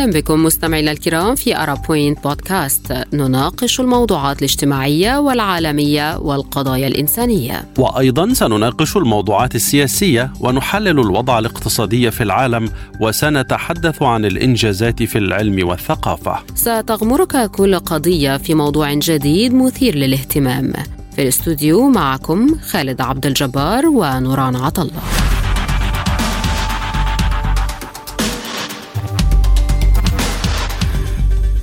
أهلا بكم مستمعينا الكرام في أرا بوينت بودكاست. نناقش الموضوعات الاجتماعية والعالمية والقضايا الإنسانية. وأيضا سنناقش الموضوعات السياسية ونحلل الوضع الاقتصادي في العالم وسنتحدث عن الإنجازات في العلم والثقافة. ستغمرك كل قضية في موضوع جديد مثير للاهتمام. في الاستوديو معكم خالد عبد الجبار ونوران عطله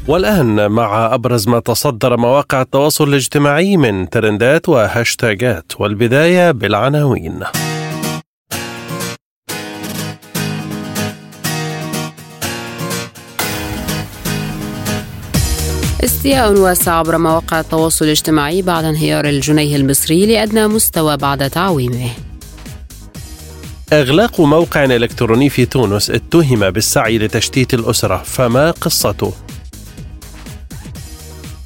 والآن مع أبرز ما تصدر مواقع التواصل الاجتماعي من ترندات وهاشتاجات والبداية بالعناوين استياء واسع عبر مواقع التواصل الاجتماعي بعد انهيار الجنيه المصري لأدنى مستوى بعد تعويمه إغلاق موقع إلكتروني في تونس اتهم بالسعي لتشتيت الأسرة فما قصته؟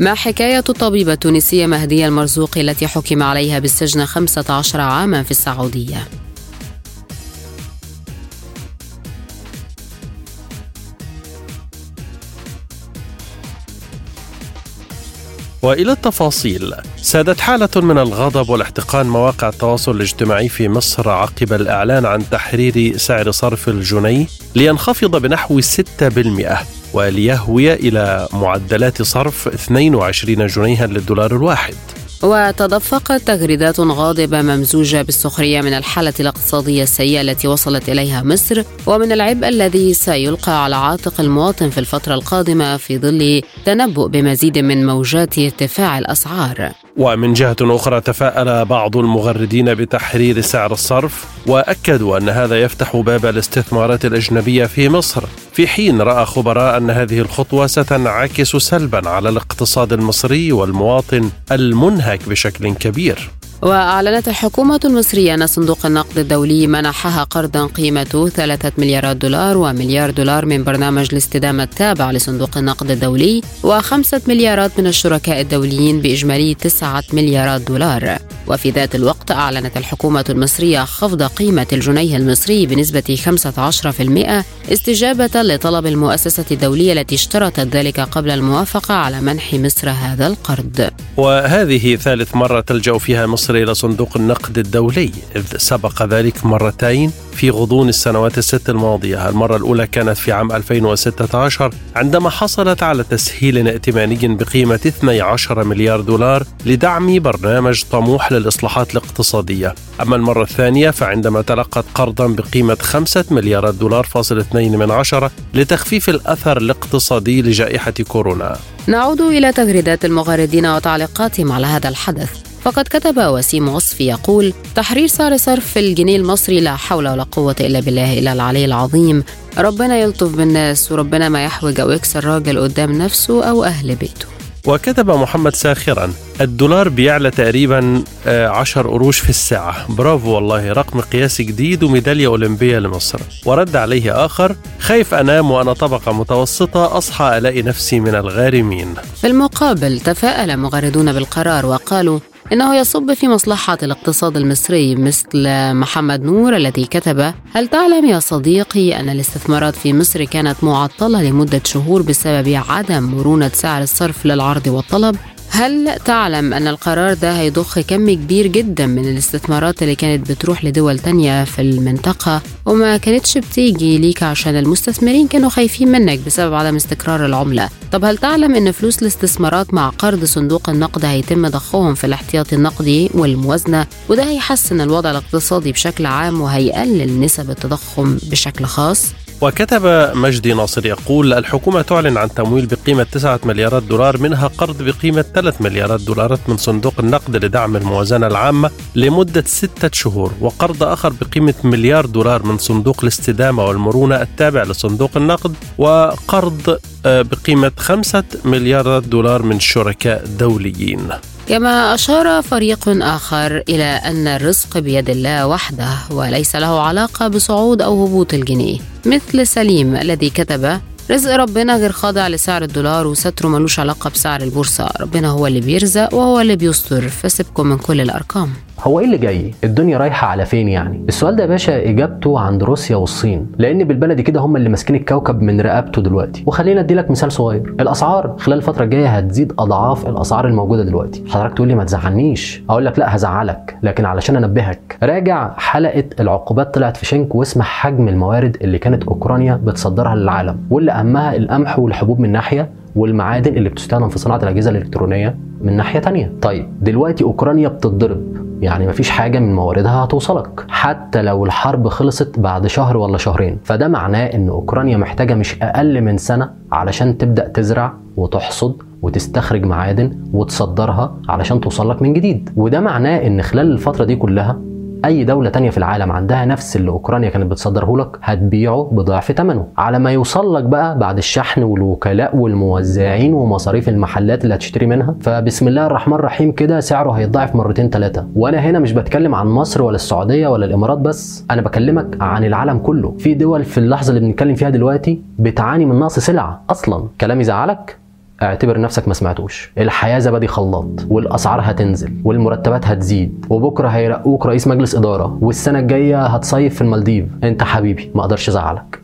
ما حكاية الطبيبة التونسية مهدية المرزوق التي حكم عليها بالسجن 15 عاما في السعودية. وإلى التفاصيل سادت حالة من الغضب والاحتقان مواقع التواصل الاجتماعي في مصر عقب الإعلان عن تحرير سعر صرف الجنيه لينخفض بنحو 6% وليهوي إلى معدلات صرف 22 جنيها للدولار الواحد. وتدفقت تغريدات غاضبة ممزوجة بالسخرية من الحالة الاقتصادية السيئة التي وصلت إليها مصر ومن العبء الذي سيلقى على عاتق المواطن في الفترة القادمة في ظل تنبؤ بمزيد من موجات ارتفاع الأسعار. ومن جهة أخرى تفاءل بعض المغردين بتحرير سعر الصرف وأكدوا أن هذا يفتح باب الاستثمارات الأجنبية في مصر في حين رأى خبراء أن هذه الخطوة ستنعكس سلبا على الاقتصاد المصري والمواطن المنهك بشكل كبير. وأعلنت الحكومة المصرية أن صندوق النقد الدولي منحها قرضا قيمته ثلاثة مليارات دولار ومليار دولار من برنامج الاستدامة التابع لصندوق النقد الدولي وخمسة مليارات من الشركاء الدوليين بإجمالي تسعة مليارات دولار. وفي ذات الوقت أعلنت الحكومة المصرية خفض قيمة الجنيه المصري بنسبة 15% استجابة لطلب المؤسسة الدولية التي اشترطت ذلك قبل الموافقة على منح مصر هذا القرض. وهذه ثالث مرة تلجأ فيها مصر إلى صندوق النقد الدولي إذ سبق ذلك مرتين في غضون السنوات الست الماضية. المرة الأولى كانت في عام 2016 عندما حصلت على تسهيل ائتماني بقيمة 12 مليار دولار لدعم برنامج طموح للإصلاحات الاقتصادية. أما المرة الثانية فعندما تلقت قرضا بقيمة 5 مليارات دولار فاصل 2 من عشرة لتخفيف الأثر الاقتصادي لجائحة كورونا. نعود إلى تغريدات المغردين وتعليقاتهم على هذا الحدث. فقد كتب وسيم وصفي يقول تحرير سعر صرف الجنيه المصري لا حول ولا قوة إلا بالله إلا العلي العظيم. ربنا يلطف بالناس وربنا ما يحوج أو يكسر راجل قدام نفسه أو أهل بيته. وكتب محمد ساخرا الدولار بيعلى تقريبا آه، عشر قروش في الساعة. برافو والله رقم قياسي جديد وميدالية أولمبية لمصر. ورد عليه آخر خايف أنام وأنا طبقة متوسطة أصحى ألاقي نفسي من الغارمين. في المقابل تفاءل مغردون بالقرار وقالوا إنه يصب في مصلحة الاقتصاد المصري مثل محمد نور الذي كتب هل تعلم يا صديقي أن الاستثمارات في مصر كانت معطلة لمدة شهور بسبب عدم مرونة سعر الصرف للعرض والطلب؟ هل تعلم أن القرار ده هيضخ كم كبير جدا من الاستثمارات اللي كانت بتروح لدول تانية في المنطقة؟ وما كانتش بتيجي ليك عشان المستثمرين كانوا خايفين منك بسبب عدم استقرار العملة. طب هل تعلم أن فلوس الاستثمارات مع قرض صندوق النقد هيتم ضخهم في الاحتياطي النقدي والموازنة وده هيحسن الوضع الاقتصادي بشكل عام وهيقلل نسب التضخم بشكل خاص؟ وكتب مجدي ناصر يقول الحكومة تعلن عن تمويل بقيمة 9 مليارات دولار منها قرض بقيمة 3 مليارات دولارات من صندوق النقد لدعم الموازنة العامة لمدة ستة شهور وقرض آخر بقيمة مليار دولار من صندوق الاستدامة والمرونة التابع لصندوق النقد وقرض آه، بقيمة 5 مليارات دولار من شركاء دوليين. كما أشار فريق آخر إلى أن الرزق بيد الله وحده وليس له علاقة بصعود أو هبوط الجنيه. مثل سليم الذي كتب رزق ربنا غير خاضع لسعر الدولار وستره ملوش علاقة بسعر البورصة. ربنا هو اللي بيرزق وهو اللي بيستر. فسيبكم من كل الأرقام. هو إيه اللي جاي؟ الدنيا رايحة على فين يعني؟ السؤال ده يا باشا إجابته عند روسيا والصين لأن بالبلدي كده هم اللي ماسكين الكوكب من رقبته دلوقتي. وخلينا أدي لك مثال صغير الأسعار خلال الفترة الجاية هتزيد أضعاف الأسعار الموجودة دلوقتي. حضرتك تقول لي ما تزعلنيش. أقول لك لا هزعلك لكن علشان أنبهك راجع حلقة العقوبات طلعت في شنك واسمع حجم الموارد اللي كانت أوكرانيا بتصدرها للعالم واللي أهمها القمح والحبوب من ناحية والمعادن اللي بتستخدم في صناعة الأجهزة الإلكترونية من ناحية تانية. طيب دلوقتي أوكرانيا بتتضرب. يعني مفيش حاجة من مواردها هتوصلك حتى لو الحرب خلصت بعد شهر ولا شهرين. فده معناه إن أوكرانيا محتاجة مش أقل من سنة علشان تبدأ تزرع وتحصد وتستخرج معادن وتصدرها علشان توصل لك من جديد. وده معناه إن خلال الفترة دي كلها أي دولة تانية في العالم عندها نفس اللي أوكرانيا كانت بتصدره لك هتبيعه بضعف ثمنه على ما يوصل لك بقى بعد الشحن والوكلاء والموزعين ومصاريف المحلات اللي هتشتري منها. فبسم الله الرحمن الرحيم كده سعره هيتضاعف مرتين ثلاثة وأنا هنا مش بتكلم عن مصر ولا السعودية ولا الإمارات بس أنا بكلمك عن العالم كله. في دول في اللحظة اللي بنتكلم فيها دلوقتي بتعاني من نقص سلع أصلا. كلام يزعلك؟ اعتبر نفسك ما سمعتوش. الحياة زبادي خلاط والأسعار هتنزل والمرتبات هتزيد وبكرة هيرقوك رئيس مجلس إدارة والسنة الجاية هتصيف في المالديف. أنت حبيبي ما أقدرش أزعلك.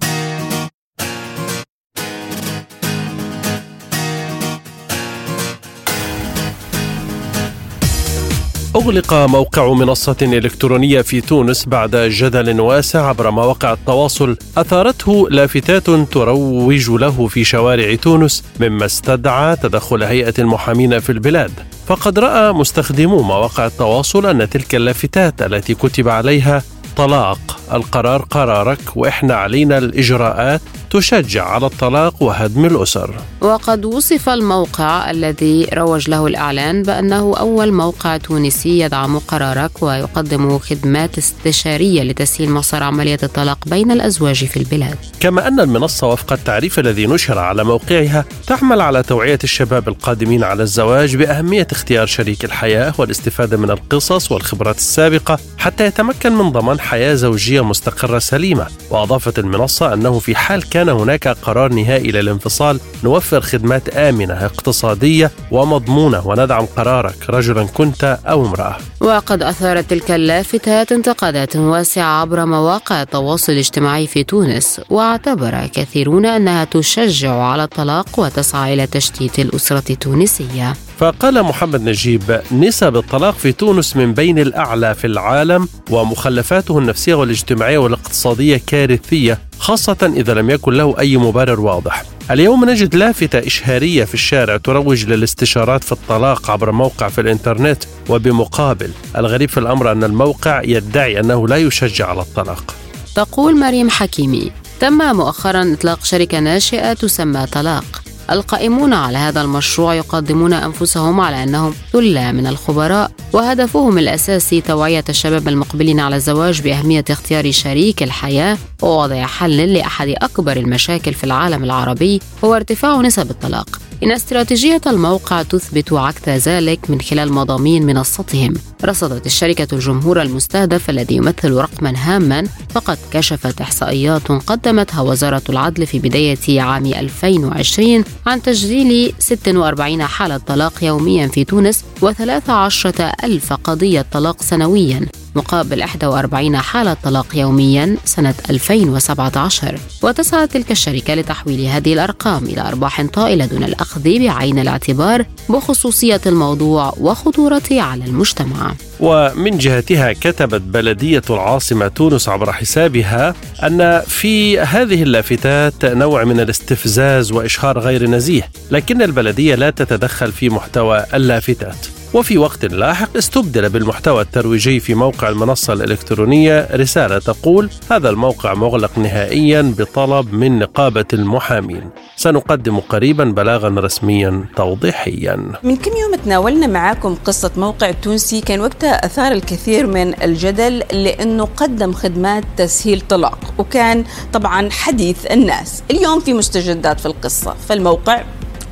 أغلق موقع منصة إلكترونية في تونس بعد جدل واسع عبر مواقع التواصل أثارته لافتات تروج له في شوارع تونس مما استدعى تدخل هيئة المحامين في البلاد. فقد رأى مستخدمو مواقع التواصل أن تلك اللافتات التي كتب عليها طلاق القرار قرارك وإحنا علينا الإجراءات تشجع على الطلاق وهدم الأسر. وقد وصف الموقع الذي روج له الإعلان بأنه أول موقع تونسي يدعم قرارك ويقدم خدمات استشارية لتسهيل مسار عملية الطلاق بين الأزواج في البلاد. كما أن المنصة وفق التعريف الذي نشر على موقعها تعمل على توعية الشباب القادمين على الزواج بأهمية اختيار شريك الحياة والاستفادة من القصص والخبرات السابقة حتى يتمكن من ضمان حياة زوجية مستقرة سليمة، وأضافت المنصة أنه في حال كان هناك قرار نهائي للانفصال نوفر خدمات آمنة اقتصادية ومضمونة وندعم قرارك رجلا كنت أو امرأة. وقد أثارت تلك اللافتات انتقادات واسعة عبر مواقع التواصل الاجتماعي في تونس، واعتبر كثيرون أنها تشجع على الطلاق وتسعى إلى تشتيت الأسرة التونسية. فقال محمد نجيب نسب الطلاق في تونس من بين الأعلى في العالم ومخلفاته النفسية والاجتماعية والاقتصادية كارثية خاصة إذا لم يكن له أي مبرر واضح اليوم نجد لافتة إشهارية في الشارع تروج للاستشارات في الطلاق عبر موقع في الإنترنت وبمقابل الغريب في الأمر أن الموقع يدعي أنه لا يشجع على الطلاق. تقول مريم حكيمي تم مؤخرا إطلاق شركة ناشئة تسمى طلاق. القائمون على هذا المشروع يقدمون أنفسهم على أنهم ثلة من الخبراء وهدفهم الأساسي توعية الشباب المقبلين على الزواج بأهمية اختيار شريك الحياة ووضع حل لأحد أكبر المشاكل في العالم العربي هو ارتفاع نسب الطلاق. إن استراتيجية الموقع تثبت عكس ذلك من خلال مضامين منصتهم. رصدت الشركة الجمهور المستهدف الذي يمثل رقما هاما فقد كشفت إحصائيات قدمتها وزارة العدل في بداية عام 2020 عن تسجيل 46 حالة طلاق يوميا في تونس و13 ألف قضية طلاق سنويا. مقابل 41 حالة طلاق يوميا سنة 2017 وتسعى تلك الشركة لتحويل هذه الأرقام إلى أرباح طائلة دون الأخذ بعين الاعتبار بخصوصية الموضوع وخطورته على المجتمع. ومن جهتها كتبت بلدية العاصمة تونس عبر حسابها أن في هذه اللافتات نوع من الاستفزاز وإشهار غير نزيه لكن البلدية لا تتدخل في محتوى اللافتات. وفي وقت لاحق استبدل بالمحتوى الترويجي في موقع المنصة الإلكترونية رسالة تقول هذا الموقع مغلق نهائيا بطلب من نقابة المحامين. سنقدم قريبا بلاغا رسميا توضيحيا. من كم يوم تناولنا معاكم قصة موقع تونسي كان وقتها أثار الكثير من الجدل لأنه قدم خدمات تسهيل طلاق وكان طبعا حديث الناس. اليوم في مستجدات في القصة. فالموقع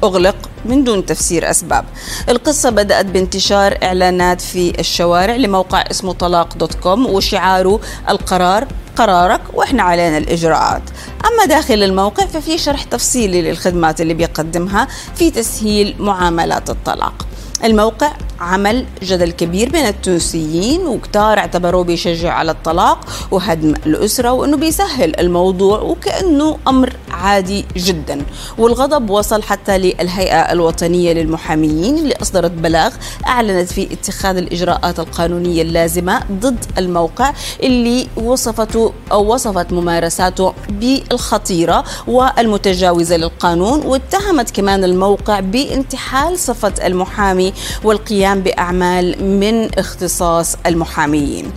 أغلق من دون تفسير أسباب. القصة بدأت بانتشار إعلانات في الشوارع لموقع اسمه طلاق دوت كوم وشعاره القرار قرارك وإحنا علينا الإجراءات. أما داخل الموقع ففي شرح تفصيلي للخدمات اللي بيقدمها في تسهيل معاملات الطلاق. الموقع عمل جدل كبير بين التونسيين وكتار اعتبروه بيشجع على الطلاق وهدم الأسرة وأنه بيسهل الموضوع وكأنه أمر عادي جدا. والغضب وصل حتى للهيئة الوطنية للمحاميين اللي أصدرت بلاغ أعلنت فيه اتخاذ الإجراءات القانونية اللازمة ضد الموقع اللي وصفته أو وصفت ممارساته بالخطيرة والمتجاوزة للقانون واتهمت كمان الموقع بانتحال صفة المحامي والقيام بأعمال من اختصاص المحاميين.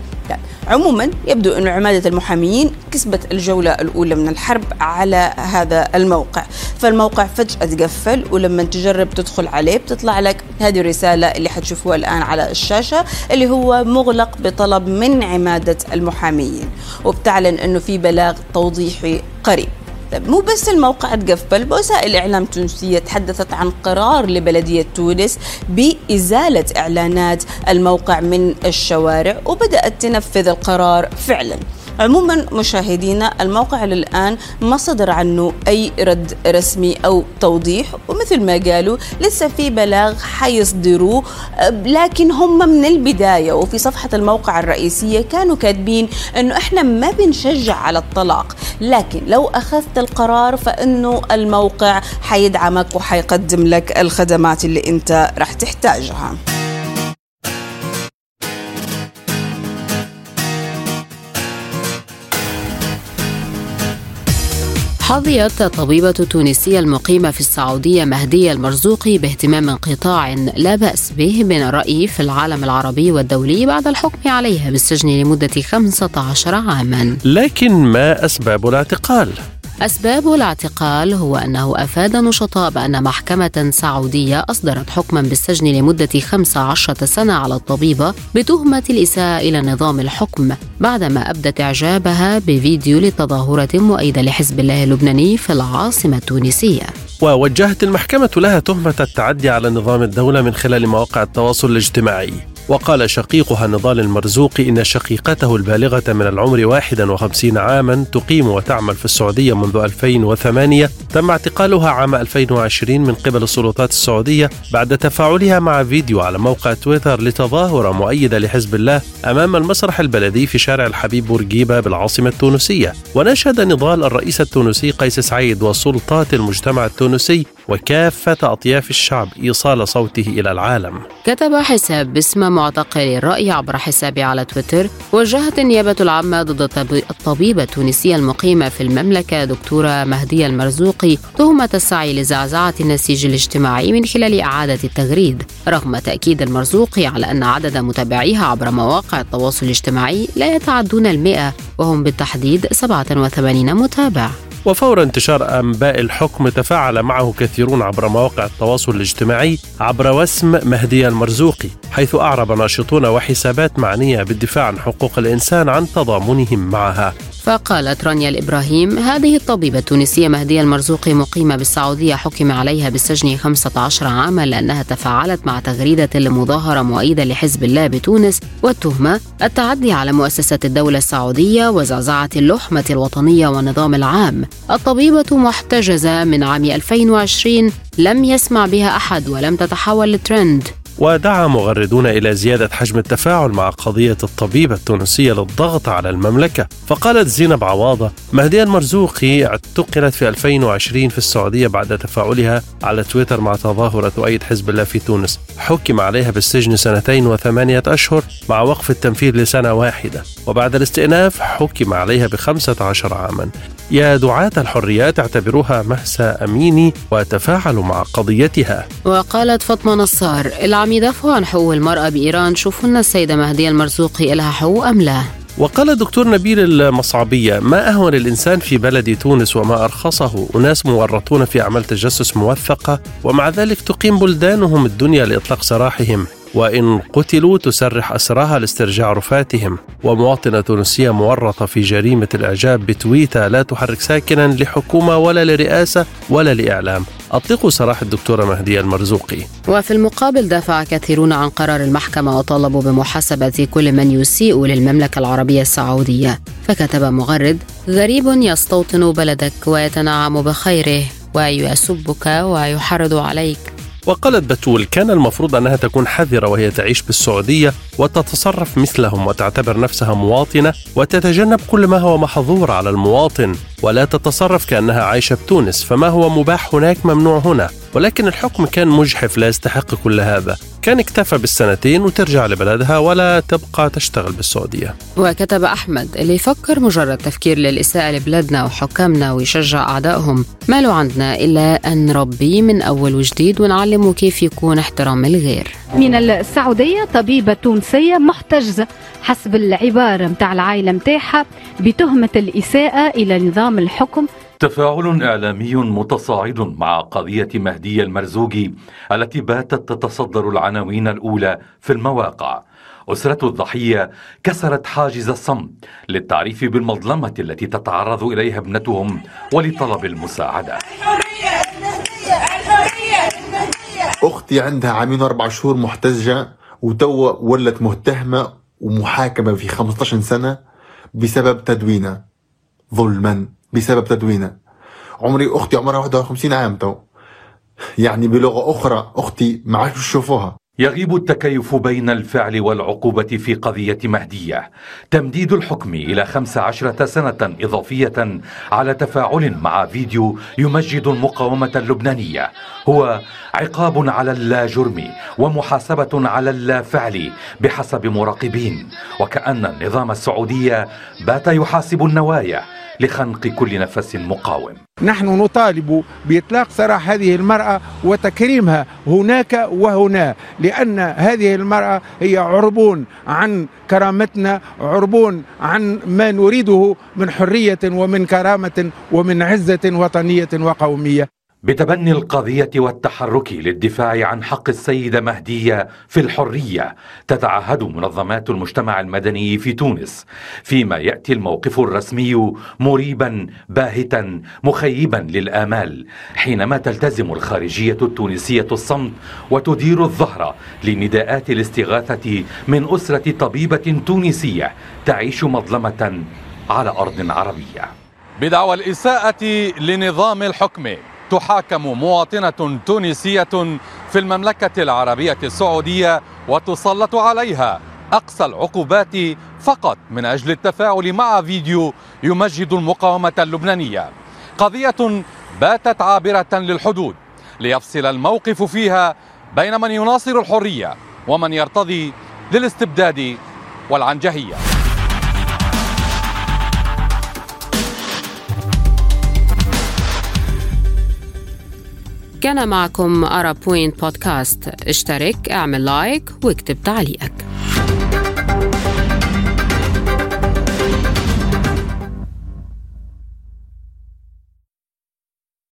عموما يبدو أن عمادة المحاميين كسبت الجولة الأولى من الحرب على هذا الموقع. فالموقع فجأة تقفل ولما تجرب تدخل عليه بتطلع لك هذه الرسالة اللي حتشوفوها الآن على الشاشة اللي هو مغلق بطلب من عمادة المحاميين. وبتعلن أنه في بلاغ توضيحي قريب. مو بس الموقع تقفل وسائل إعلام تونسية تحدثت عن قرار لبلدية تونس بإزالة إعلانات الموقع من الشوارع وبدأت تنفذ القرار فعلاً. عموما مشاهدينا الموقع للآن ما صدر عنه أي رد رسمي أو توضيح ومثل ما قالوا لسه في بلاغ حيصدروه لكن هم من البداية. وفي صفحة الموقع الرئيسية كانوا كاتبين أنه إحنا ما بنشجع على الطلاق لكن لو أخذت القرار فإنه الموقع حيدعمك وحيقدم لك الخدمات اللي أنت رح تحتاجها. حظيت الطبيبة التونسية المقيمة في السعودية مهدية المرزوقي باهتمام قطاع لا بأس به من الرأي في العالم العربي والدولي بعد الحكم عليها بالسجن لمدة 15 عاما لكن ما أسباب الاعتقال؟ أسباب الاعتقال هو أنه أفاد نشطاء بأن محكمة سعودية أصدرت حكما بالسجن لمدة 15 سنة على الطبيبة بتهمة الإساءة إلى نظام الحكم بعدما أبدت إعجابها بفيديو لتظاهرة مؤيدة لحزب الله اللبناني في العاصمة التونسية. ووجهت المحكمة لها تهمة التعدي على نظام الدولة من خلال مواقع التواصل الاجتماعي. وقال شقيقها نضال المرزوقي إن شقيقته البالغة من العمر 51 عاما تقيم وتعمل في السعودية منذ 2008 تم اعتقالها عام 2020 من قبل السلطات السعودية بعد تفاعلها مع فيديو على موقع تويتر لتظاهرة مؤيدة لحزب الله أمام المسرح البلدي في شارع الحبيب بورقيبة بالعاصمة التونسية. وناشد نضال الرئيس التونسي قيس سعيد وسلطات المجتمع التونسي وكافة أطياف الشعب إيصال صوته إلى العالم. كتب حساب باسم معتقل الرأي عبر حسابه على تويتر وجهت النيابة العامة ضد الطبيبة التونسية المقيمة في المملكة دكتورة مهدية المرزوقي تهمة السعي لزعزعة النسيج الاجتماعي من خلال إعادة التغريد رغم تأكيد المرزوقي على أن عدد متابعيها عبر مواقع التواصل الاجتماعي لا يتعدون المئة وهم بالتحديد 87 متابع. وفور انتشار أنباء الحكم تفاعل معه كثيرون عبر مواقع التواصل الاجتماعي عبر وسم مهدي المرزوقي حيث أعرب ناشطون وحسابات معنية بالدفاع عن حقوق الإنسان عن تضامنهم معها. فقالت رانيا الإبراهيم هذه الطبيبة التونسية مهدية المرزوقي مقيمة بالسعودية حكم عليها بالسجن 15 عاما لأنها تفاعلت مع تغريدة لمظاهرة مؤيدة لحزب الله بتونس والتهمة التعدي على مؤسسة الدولة السعودية وزعزعة اللحمة الوطنية والنظام العام. الطبيبة محتجزة من عام 2020 لم يسمع بها أحد ولم تتحول لترند. ودعا مغردون إلى زيادة حجم التفاعل مع قضية الطبيبة التونسية للضغط على المملكة. فقالت زينب عواضة مهدي المرزوقي اعتقلت في 2020 في السعودية بعد تفاعلها على تويتر مع تظاهرة تؤيد حزب الله في تونس. حكم عليها بالسجن سنتين وثمانية أشهر مع وقف التنفيذ لسنة واحدة. وبعد الاستئناف حكم عليها بخمسة عشر عاما. يا دعاة الحريات اعتبروها مهسا أميني وتفاعلوا مع قضيتها. وقالت فاطمة نصار العم يدافعوا عن حقوق المرأة بإيران شوفوا لنا السيدة مهدية المرزوقي لها حقوق أم لا؟ وقال الدكتور نبيل المصعبية ما أهون الإنسان في بلد تونس وما أرخصه؟ أناس مورطون في أعمال تجسس موثقة ومع ذلك تقيم بلدانهم الدنيا لإطلاق سراحهم. وإن قتلوا تسرح أسراها لاسترجاع رفاتهم. ومواطنة تونسية مورطة في جريمة الإعجاب بتويتة لا تحرك ساكنا لحكومة ولا لرئاسة ولا لإعلام. أطلقوا سراح الدكتورة مهدية المرزوقي. وفي المقابل دافع كثيرون عن قرار المحكمة وطالبوا بمحاسبة كل من يسيء للمملكة العربية السعودية. فكتب مغرد غريب يستوطن بلدك ويتنعم بخيره ويسبك ويحرض عليك. وقالت بتول كان المفروض أنها تكون حذرة وهي تعيش بالسعودية وتتصرف مثلهم وتعتبر نفسها مواطنة وتتجنب كل ما هو محظور على المواطن ولا تتصرف كأنها عايشة بتونس فما هو مباح هناك ممنوع هنا. ولكن الحكم كان مجحف لا يستحق كل هذا. كان اكتفى بالسنتين وترجع لبلدها ولا تبقى تشتغل بالسعودية. وكتب أحمد اللي يفكر مجرد تفكير للإساءة لبلادنا وحكامنا ويشجع أعدائهم. ما له عندنا إلا أن نربيه من أول وجديد ونعلمه كيف يكون احترام الغير. من السعودية طبيبة تونسية محتجزة حسب العبارة متاع العائلة متاعها بتهمة الإساءة إلى نظام الحكم تفاعل إعلامي متصاعد مع قضية مهدي المرزوقي التي باتت تتصدر العناوين الأولى في المواقع. أسرة الضحية كسرت حاجز الصمت للتعريف بالمظلمة التي تتعرض إليها ابنتهم ولطلب المساعدة. أختي عندها عامين أربع شهور محتجة وتو ولت متهمة ومحاكمة في 15 سنة بسبب تدوينها. ظلما. بسبب تدوينها عمري أختي عمرها 51 عام تو. يعني بلغة أخرى أختي ما عادش تشوفوها يغيب التكيف بين الفعل والعقوبة في قضية مهدية. تمديد الحكم إلى خمس عشرة سنة إضافية على تفاعل مع فيديو يمجد المقاومة اللبنانية. هو عقاب على اللا جرم ومحاسبة على اللا فعل بحسب مراقبين. وكأن النظام السعودي بات يحاسب النوايا. لخنق كل نفس مقاوم. نحن نطالب بإطلاق سراح هذه المرأة وتكريمها هناك وهنا لأن هذه المرأة هي عربون عن كرامتنا عربون عن ما نريده من حرية ومن كرامة ومن عزة وطنية وقومية. بتبني القضية والتحرك للدفاع عن حق السيدة مهدية في الحرية تتعهد منظمات المجتمع المدني في تونس فيما يأتي الموقف الرسمي مريبا باهتا مخيبا للآمال حينما تلتزم الخارجية التونسية الصمت وتدير الظهر لنداءات الاستغاثة من أسرة طبيبة تونسية تعيش مظلمة على أرض عربية. بدعوى الإساءة لنظام الحكم. تحاكم مواطنة تونسية في المملكة العربية السعودية وتسلط عليها أقصى العقوبات فقط من أجل التفاعل مع فيديو يمجد المقاومة اللبنانية. قضية باتت عابرة للحدود ليفصل الموقف فيها بين من يناصر الحرية ومن يرتضي للاستبداد والعنجهية. كان معكم Ara Point بودكاست. اشترك اعمل like واكتب تعليقك.